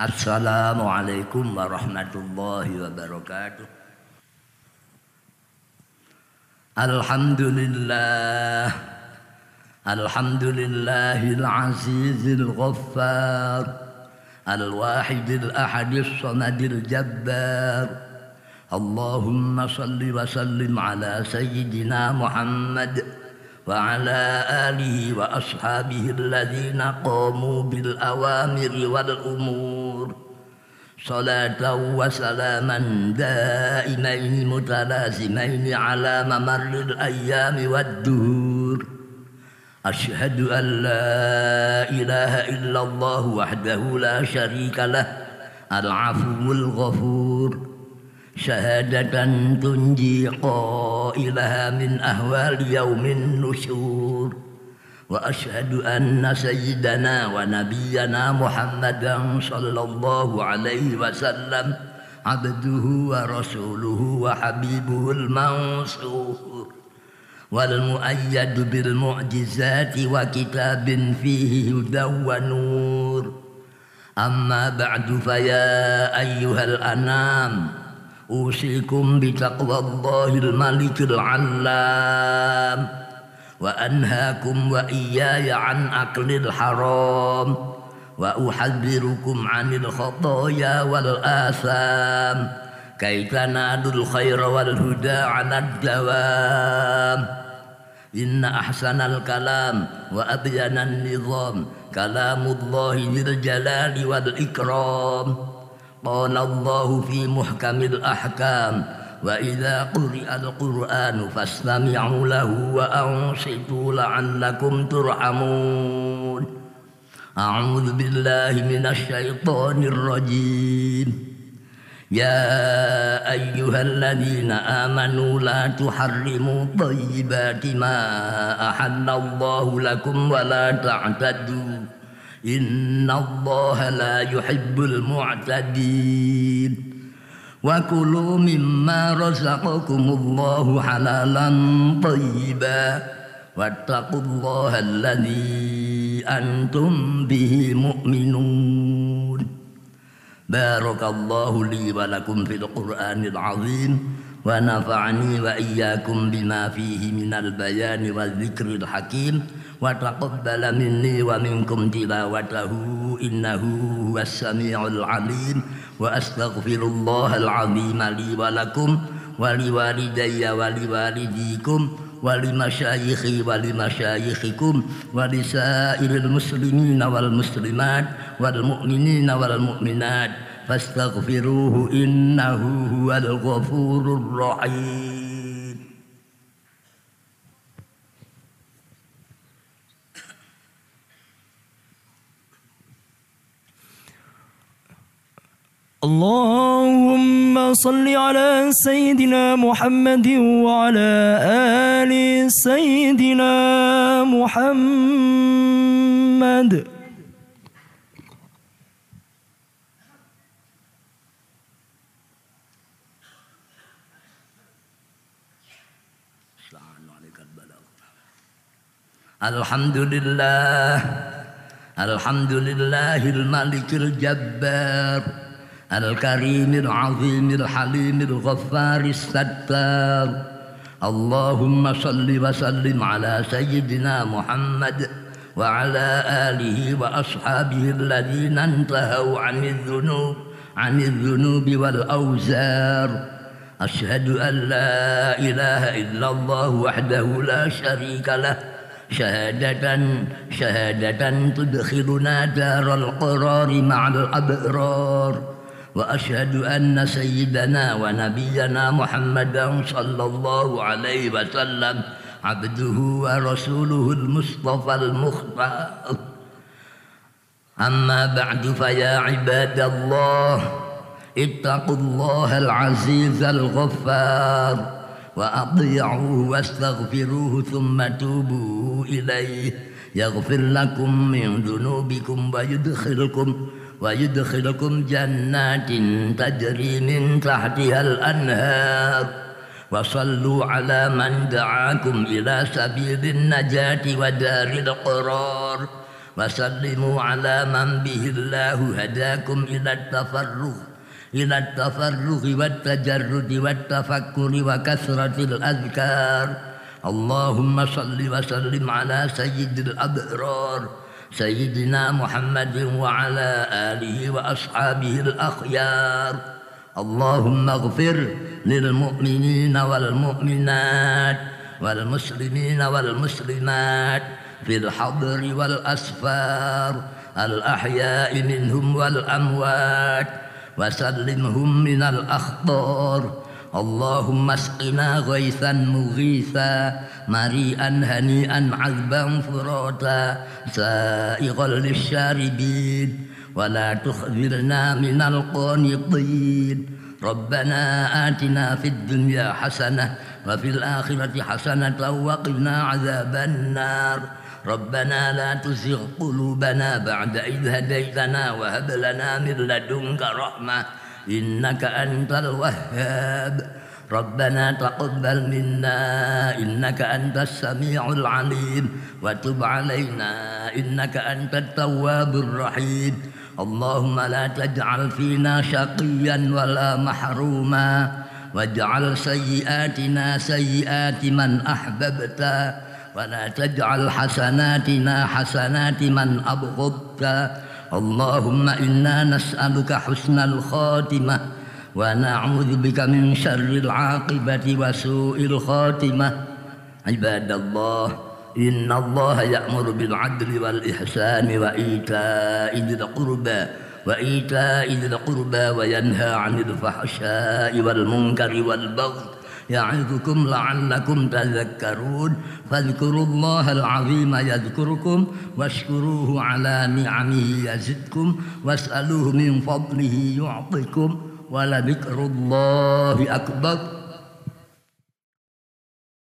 Assalamualaikum warahmatullahi wabarakatuh. Alhamdulillah Alhamdulillahil azizil ghaffar Al-wahidil ahadis samadil jabbar Allahumma salli wa sallim ala sayyidina Muhammad وعلى آله وأصحابه الذين قاموا بالأوامر والأمور صلاة وسلاما دائمين متلازمين على ممر الأيام والدهور. أشهد أن لا إله إلا الله وحده لا شريك له العفو الغفور. شهادة تنجي قائلها من أهوال يوم النشور. وأشهد أن سيدنا ونبينا محمدا صلى الله عليه وسلم عبده ورسوله وحبيبه المنصور والمؤيد بالمعجزات وكتاب فيه هدى ونور. أما بعد فيا أيها الأنام أوصيكم بتقوى الله الملك العلام. وأنهاكم وإياي عن أكل الحرام وأحذركم عن الخطايا والآثام كي تنالوا الخير والهدى على الدوام؟ إن أحسن الكلام وأبين النظام كلام الله ذي الجلال والإكرام. قال الله في محكم الأحكام وإذا قرئ القرآن فاستمعوا له وأنصتوا لعلكم ترحمون. أعوذ بالله من الشيطان الرجيم. يا أيها الذين آمنوا لا تحرموا طيبات ما أحل الله لكم ولا تعتدوا. إن الله لا يحب المعتدين. وكلوا مما رزقكم الله حلالا طيبا واتقوا الله الذي أنتم به مؤمنون. بارك الله لي ولكم في القرآن العظيم. ونفعني وإياكم بما فيه من البيان والذكر الحكيم. وتقبل مني ومنكم تلاوته إنه هو السميع العليم. وأستغفر الله العظيم لي ولكم ولوالدي ولوالديكم ولمشايخي ولمشايخكم ولسائر المسلمين والمسلمات والمؤمنين والمؤمنات. فاستغفروه إنه هو الغفور الرحيم. اللهم صل على سيدنا محمد وعلى آل سيدنا محمد. الحمد لله الحمد لله الملك الجبار الكريم العظيم الحليم الغفار الستار اللهم صل وسلم على سيدنا محمد وعلى آله وأصحابه الذين انتهوا عن الذنوب عن الذنوب والأوزار أشهد أن لا إله إلا الله وحده لا شريك له شهادة شهادة تدخلنا دار القرار مع الأبرار. وأشهد أن سيدنا ونبينا محمدا صلى الله عليه وسلم عبده ورسوله المصطفى المختار. أما بعد فيا عباد الله اتقوا الله العزيز الغفار. وأطيعوه واستغفروه ثم توبوا إليه. يغفر لكم من ذنوبكم ويدخلكم ويدخلكم جنات تجري من تحتها الأنهار. وصلوا على من دعاكم إلى سبيل النجاة ودار القرار. وسلموا على من به الله هداكم إلى التفرغ إلى التفرغ والتجرد والتفكر وكثرة الأذكار. اللهم صل وسلم على سيد الأبرار سيدنا محمد وعلى آله وأصحابه الأخيار. اللهم اغفر للمؤمنين والمؤمنات والمسلمين والمسلمات في الحضر والأسفار الأحياء منهم والأموات. وسلمهم من الأخطار اللهم اسقنا غيثا مغيثا مريئا هنيئا عذبا فراتا. سائغا للشاربين ولا تخذلنا من القانطين. ربنا آتنا في الدنيا حسنة وفي الآخرة حسنة وقنا عذاب النار. ربنا لا تزغ قلوبنا بعد إذ هديتنا وهب لنا من لدنك رحمة إنك أنت الوهاب. ربنا تقبل منا إنك أنت السميع العليم وتب علينا إنك أنت التواب الرحيم. اللهم لا تجعل فينا شقيا ولا محروما. واجعل سيئاتنا سيئات من أحببت. ولا تجعل حسناتنا حسنات من أبغضت. اللهم إنا نسألك حسن الخاتمة ونعوذ بك من شر العاقبة وسوء الخاتمة. عباد الله إن الله يأمر بالعدل والإحسان وإيتاء ذي القربى وإيتاء ذي القربى وينهى عن الفحشاء والمنكر والبغي يعظكم لعلكم تذكرون. فاذكروا الله العظيم يذكركم واشكروه على نعمه يزدكم واسألوه من فضله يعطكم ولذكر الله أكبر.